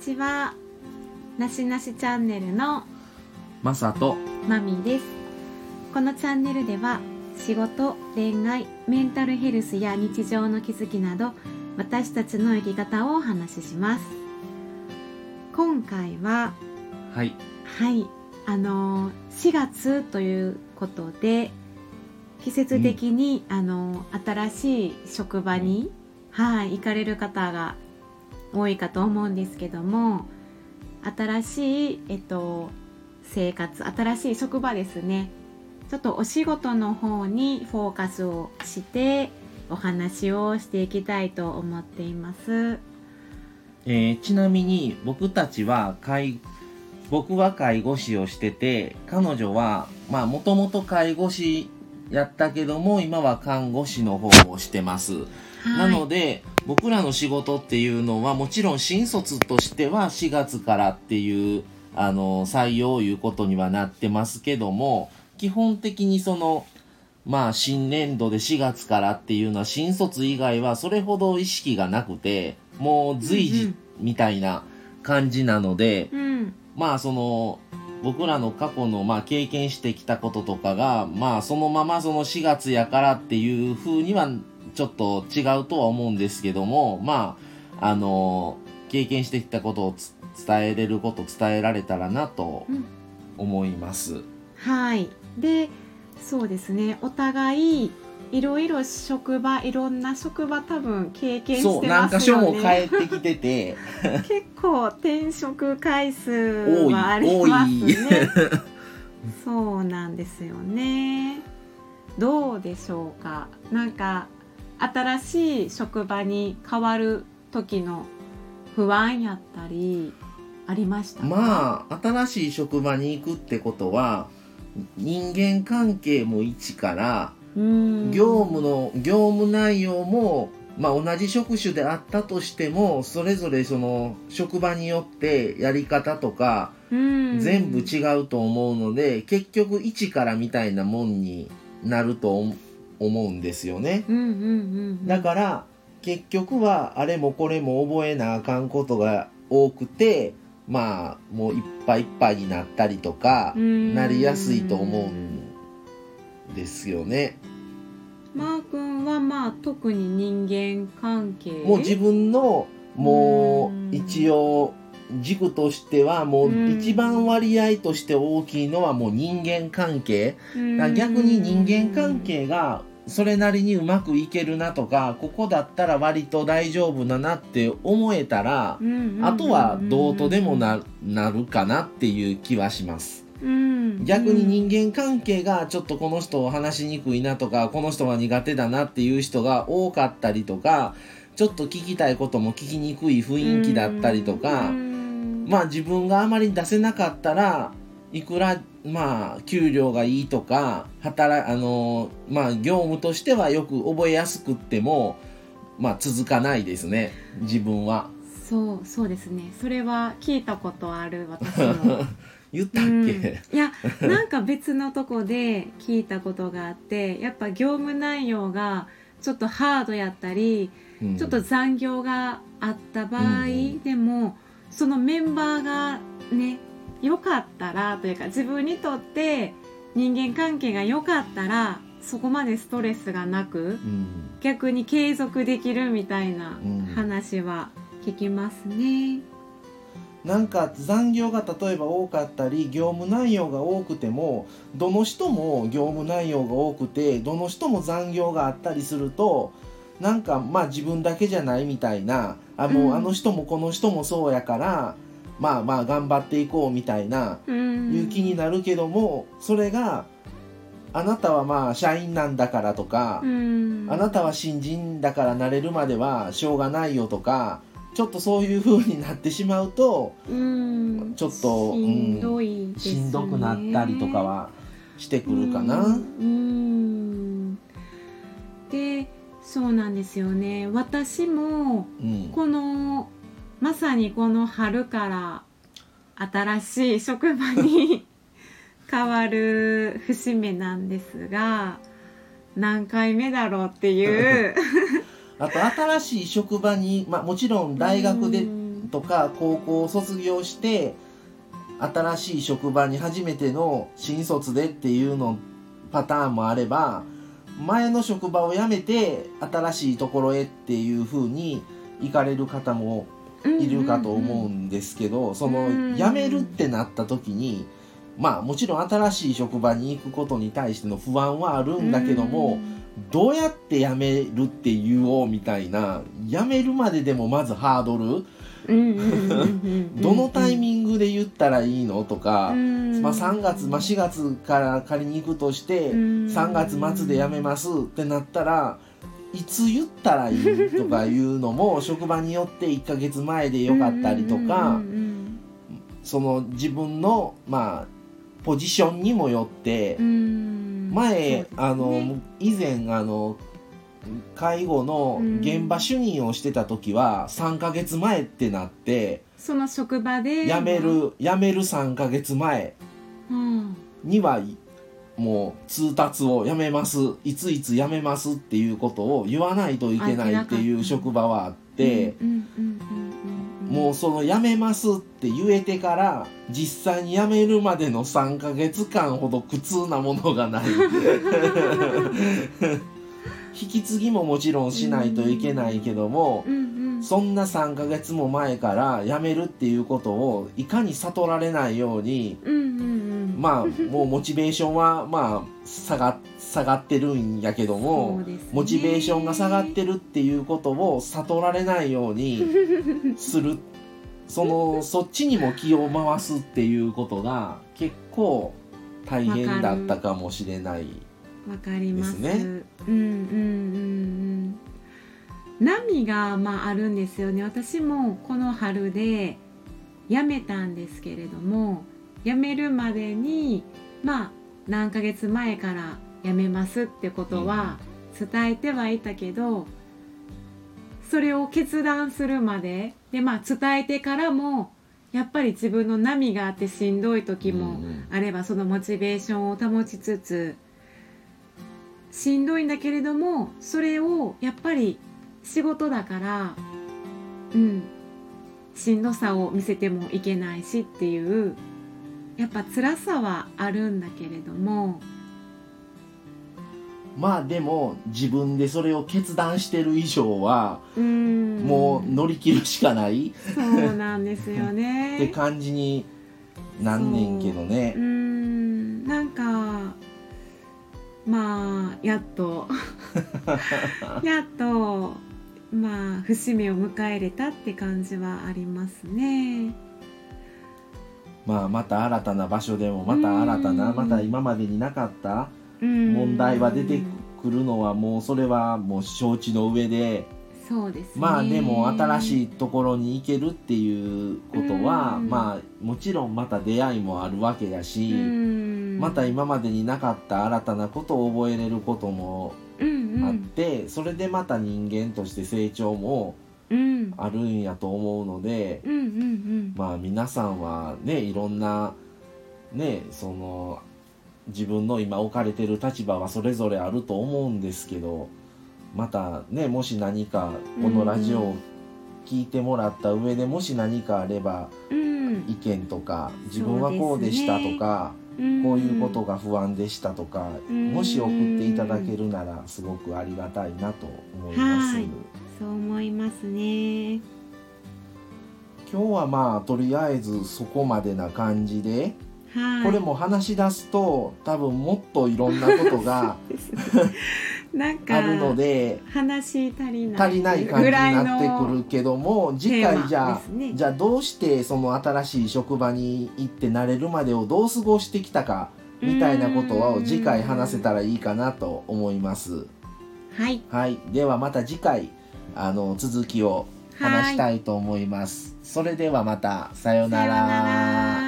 ちは。なしなしチャンネルのまさと。まみです。このチャンネルでは仕事恋愛メンタルヘルスや日常の気づきなど私たちの生き方をお話しします。今回ははい。はい。あの4月ということで季節的に、あの新しい職場に、はい、行かれる方が多いかと思うんですけども新しい、えっと、生活新しい職場ですねちょっとお仕事の方にフォーカスをしてお話をしていきたいと思っています。えーちなみに僕たちは介僕は介護士をしてて彼女はまあもともと介護士やったけども今は看護師の方をしてます、なので僕らの仕事っていうのはもちろん新卒としては4月からっていうあの採用いうことにはなってますけども基本的にそのまあ新年度で4月からっていうのは新卒以外はそれほど意識がなくてもう随時うんうん。みたいな感じなので、うん。まあその僕らの過去のまあ経験してきたこととかがまあそのままその4月やからっていう風にはちょっと違うとは思うんですけどもまああの経験してきたことをつ伝えれること伝えられたらなとうん。思います。はい。でそうですね。お互いいろいろ職場いろんな職場多分経験してます箇所もよね変えてきてて。結構転職回数はありますね。そうなんですよね。どうでしょうか？なんか新しい職場に変わる時の不安やったりありましたか？まあ新しい職場に行くってことは人間関係も一からうん業務の業務内容も、まあ、同じ職種であったとしてもそれぞれその職場によってやり方とかうん。全部違うと思うので、結局一からみたいなもんになると思思うんですよね。だから結局はあれもこれも覚えなあかんことが多くてまあもういっぱいいっぱいになったりとかうん。なりやすいと思うんですよね。マー君はまあ特に人間関係？もう自分のもう一応軸としてはもう一番割合として大きいのはもう人間関係。逆に人間関係がそれなりにうまくいけるなとかここだったら割と大丈夫だなって思えたらあとはどうとでもななるかなっていう気はします。うん逆に人間関係がちょっとこの人を話しにくいなとかこの人は苦手だなっていう人が多かったりとかちょっと聞きたいことも聞きにくい雰囲気だったりとかうん。まあ自分があまり出せなかったらいくらまあ給料がいいとか働あのまあ業務としてはよく覚えやすくってもまあ続かないですね。自分はそうそうですね。それは聞いたことある私も。言ったっうん。け、いやなんか別のとこで聞いたことがあってやっぱ業務内容がちょっとハードやったり、うん。ちょっと残業があった場合、うん。でもそのメンバーがね良かったらというか自分にとって人間関係が良かったらそこまでストレスがなくうん。逆に継続できるみたいなうん。話は聞きますね。なんか残業が例えば多かったり業務内容が多くてもどの人も業務内容が多くてどの人も残業があったりするとなんかまあ自分だけじゃないみたいなあもううん。あの人もこの人もそうやから、まあまあ頑張っていこうみたいなうん。いう気になるけどもそれがあなたはまあ社員なんだからとか、うん。あなたは新人だから慣れるまではしょうがないよとかちょっとそういう風になってしまうとうん。ちょっとしんどいね、しんどくなったりとかはしてくるかな。でそうなんですよね。私もうん。このまさにこの春から新しい職場に 変わる節目なんですが何回目だろうっていうあと新しい職場に、まあ、もちろん大学でうん。とか高校を卒業して新しい職場に初めての新卒でっていうのパターンもあれば前の職場を辞めて新しいところへっていう風に行かれる方もいるかと思うんですけど、その辞めるってなった時にまあもちろん新しい職場に行くことに対しての不安はあるんだけども、どうやって辞めるって言おうみたいな辞めるまででもまずハードル？どのタイミングで言ったらいいのとか、まあ、3月、まあ、4月から仮に行くとして3月末で辞めますってなったらいつ言ったらいいとかいうのも 職場によって1ヶ月前でよかったりとかその自分のまあポジションにもよって前あの以前あの介護の現場主任をしてた時は3ヶ月前ってなってその職場で。辞める辞める3ヶ月前にはもう通達を辞めますいついつ辞めますっていうことを言わないといけないっていう職場はあってもうその辞めますって言えてから実際に辞めるまでの3ヶ月間ほど苦痛なものがない。引き継ぎももちろんしないといけないけども、そんな3ヶ月も前から辞めるっていうことをいかに悟られないように、まあもうモチベーションはまあ下が下がってるんやけども、ね、モチベーションが下がってるっていうことを悟られないようにするそのそっちにも気を回すっていうことが結構大変だったかもしれない。わかりますね。うんうんうんうん波がまああるんですよね。私もこの春で辞めたんですけれども、辞めるまでにまあ何ヶ月前から辞めますってことは伝えてはいたけど、それを決断するまででまあ伝えてからもやっぱり自分の波があってしんどい時もあればそのモチベーションを保ちつつしんどいんだけれどもそれをやっぱり仕事だからうんしんどさを見せてもいけないしっていうやっぱ辛さはあるんだけれども。まあでも自分でそれを決断してる以上はもう乗り切るしかない。そうなんですよね。って感じになんねんけどね。うん。なんかまあやっと。やっとまあ節目を迎えれたって感じはありますね。まあまた新たな場所でもまた新たなまた今までになかった問題は出てくるのはもうそれはもう承知の上でそうです、ね、まあでも新しいところに行けるっていうことはまあもちろんまた出会いもあるわけだしまた今までになかった新たなことを覚えれることもあって、それでまた人間として成長もあるんやと思うので、まあ皆さんはねいろんなねその自分の今置かれてる立場はそれぞれあると思うんですけどまたねもし何かこのラジオを聞いてもらった上でもし何かあれば、意見とか自分はこうでしたとか。こういうことが不安でしたとか、もし送っていただけるならすごくありがたいなと思います。そう思いますね。今日はまあとりあえずそこまでな感じで、これも話し出すと多分もっといろんなことが なんかあるので話足りない足りない感じになってくるけども次回じゃあ、ね、じゃあどうしてその新しい職場に行って慣れるまでをどう過ごしてきたかみたいなことを次回話せたらいいかなと思います。はい、はい、ではまた次回あの続きを話したいと思います。それではまたさようなら。